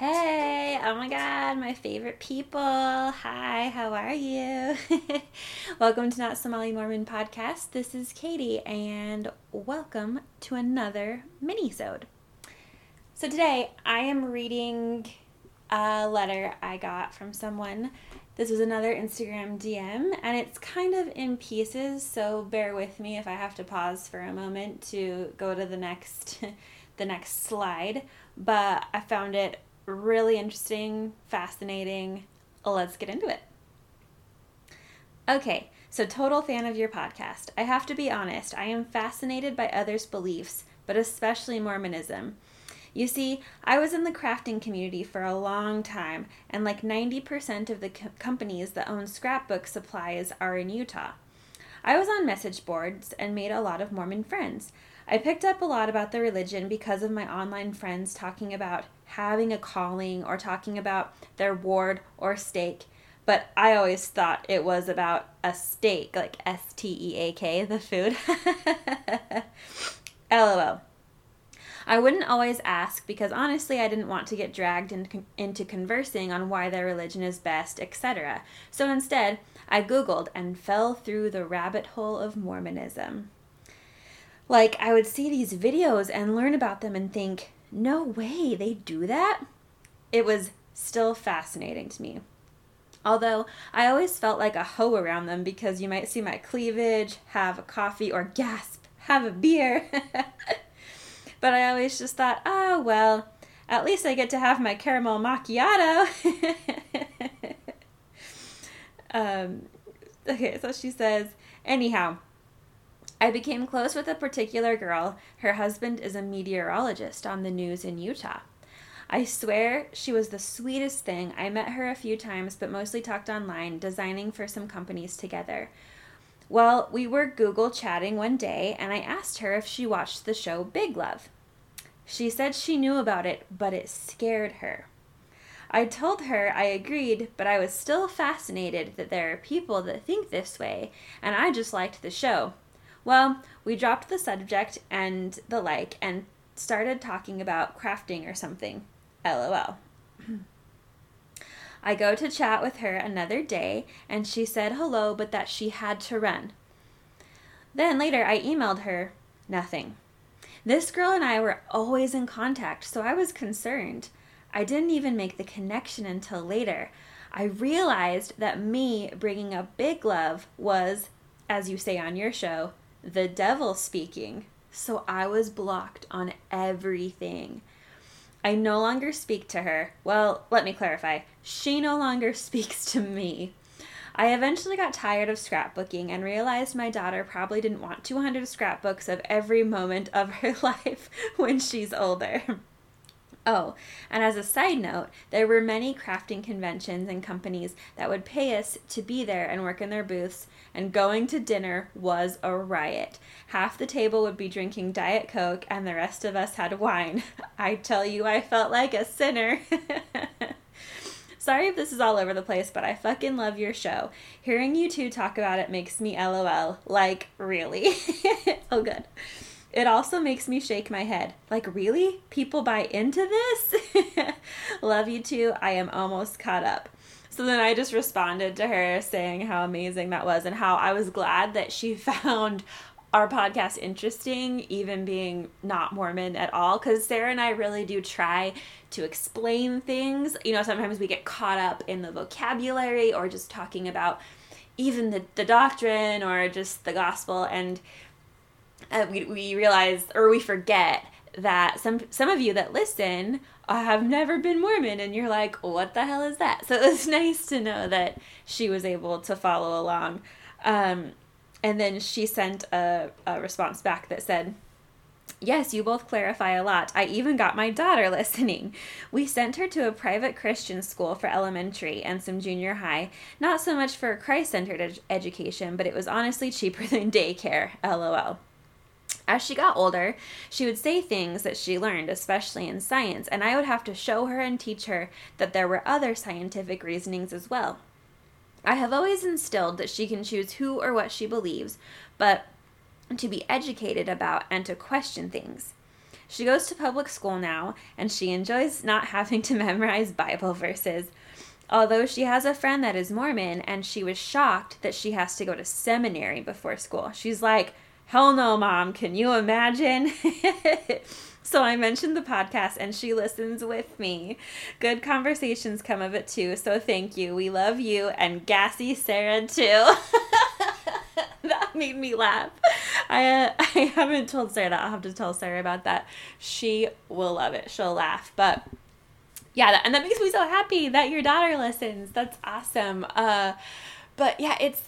Hey, oh my god, my favorite people. Hi, how are you? welcome to Not So Molly Mormon podcast. This is Katie and welcome to another mini-sode. So today I am reading a letter I got from someone. This was another Instagram DM and it's kind of in pieces, so bear with me if I have to pause for a moment to go to the next the next slide, but I found it really interesting, fascinating. Let's get into it. Okay, so total fan of your podcast. I have to be honest, I am fascinated by others' beliefs, but especially Mormonism. You see, I was in the crafting community for a long time, and like 90% of the co- companies that own scrapbook supplies are in Utah. I was on message boards and made a lot of Mormon friends. I picked up a lot about the religion because of my online friends talking about having a calling or talking about their ward or stake. But I always thought it was about a steak, like S T E A K, the food. LOL. I wouldn't always ask because honestly I didn't want to get dragged in, into conversing on why their religion is best, etc. So instead, I Googled and fell through the rabbit hole of Mormonism. Like, I would see these videos and learn about them and think, no way, they do that? It was still fascinating to me. Although I always felt like a hoe around them because you might see my cleavage, have a coffee, or gasp, have a beer. but I always just thought, oh, well, at least I get to have my caramel macchiato. um, okay, so she says, anyhow, I became close with a particular girl. Her husband is a meteorologist on the news in Utah. I swear she was the sweetest thing. I met her a few times, but mostly talked online, designing for some companies together. Well, we were Google chatting one day, and I asked her if she watched the show Big Love. She said she knew about it, but it scared her. I told her I agreed, but I was still fascinated that there are people that think this way, and I just liked the show. Well, we dropped the subject and the like and started talking about crafting or something. LOL. I go to chat with her another day and she said hello, but that she had to run. Then later I emailed her, nothing. This girl and I were always in contact, so I was concerned. I didn't even make the connection until later. I realized that me bringing up Big Love was, as you say on your show, the devil speaking. So I was blocked on everything. I no longer speak to her. Well, let me clarify. She no longer speaks to me. I eventually got tired of scrapbooking and realized my daughter probably didn't want 200 scrapbooks of every moment of her life when she's older. Oh, and as a side note, there were many crafting conventions and companies that would pay us to be there and work in their booths, and going to dinner was a riot. Half the table would be drinking Diet Coke, and the rest of us had wine. I tell you, I felt like a sinner. Sorry if this is all over the place, but I fucking love your show. Hearing you two talk about it makes me LOL. Like, really? oh, good. It also makes me shake my head. Like, really? People buy into this? Love you too. I am almost caught up. So then I just responded to her saying how amazing that was and how I was glad that she found our podcast interesting, even being not Mormon at all. Because Sarah and I really do try to explain things. You know, sometimes we get caught up in the vocabulary or just talking about even the, the doctrine or just the gospel. And uh, we, we realize or we forget that some some of you that listen uh, have never been Mormon and you're like what the hell is that so it was nice to know that she was able to follow along um, and then she sent a, a response back that said Yes, you both clarify a lot. I even got my daughter listening. We sent her to a private Christian school for elementary and some junior high. Not so much for a Christ centered ed- education, but it was honestly cheaper than daycare. LOL. As she got older, she would say things that she learned, especially in science, and I would have to show her and teach her that there were other scientific reasonings as well. I have always instilled that she can choose who or what she believes, but to be educated about and to question things. She goes to public school now, and she enjoys not having to memorize Bible verses. Although she has a friend that is Mormon, and she was shocked that she has to go to seminary before school. She's like, Hell no, mom. Can you imagine? so I mentioned the podcast and she listens with me. Good conversations come of it too. So thank you. We love you and Gassy Sarah too. that made me laugh. I uh, I haven't told Sarah that. I'll have to tell Sarah about that. She will love it. She'll laugh. But yeah, that, and that makes me so happy that your daughter listens. That's awesome. Uh, but yeah, it's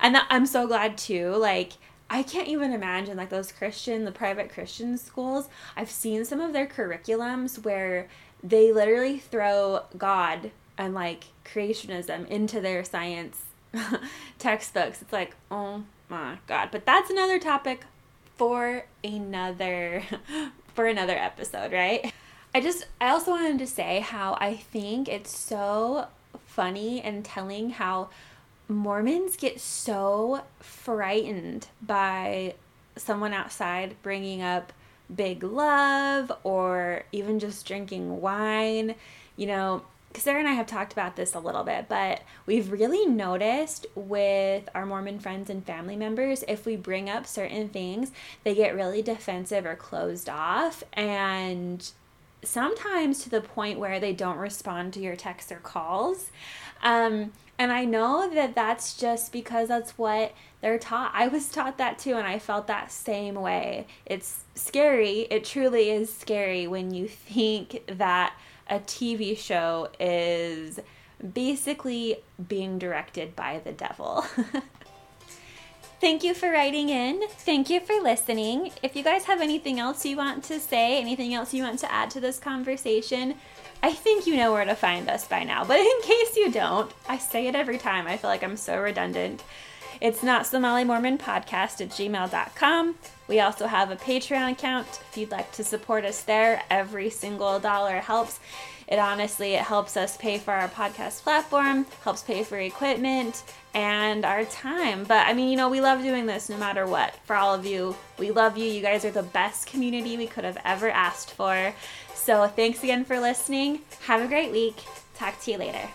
and that, I'm so glad too. Like I can't even imagine like those Christian, the private Christian schools. I've seen some of their curriculums where they literally throw God and like creationism into their science textbooks. It's like, oh my god. But that's another topic for another for another episode, right? I just I also wanted to say how I think it's so funny and telling how Mormons get so frightened by someone outside bringing up big love or even just drinking wine. You know, Sarah and I have talked about this a little bit, but we've really noticed with our Mormon friends and family members, if we bring up certain things, they get really defensive or closed off. And sometimes to the point where they don't respond to your texts or calls. Um, and I know that that's just because that's what they're taught. I was taught that too, and I felt that same way. It's scary. It truly is scary when you think that a TV show is basically being directed by the devil. Thank you for writing in. Thank you for listening. If you guys have anything else you want to say, anything else you want to add to this conversation, I think you know where to find us by now, but in case you don't, I say it every time. I feel like I'm so redundant. It's not So Molly Mormon podcast at gmail.com. We also have a Patreon account. If you'd like to support us there, every single dollar helps. It honestly it helps us pay for our podcast platform, helps pay for equipment and our time. But I mean, you know, we love doing this no matter what. For all of you, we love you. You guys are the best community we could have ever asked for. So thanks again for listening. Have a great week. Talk to you later.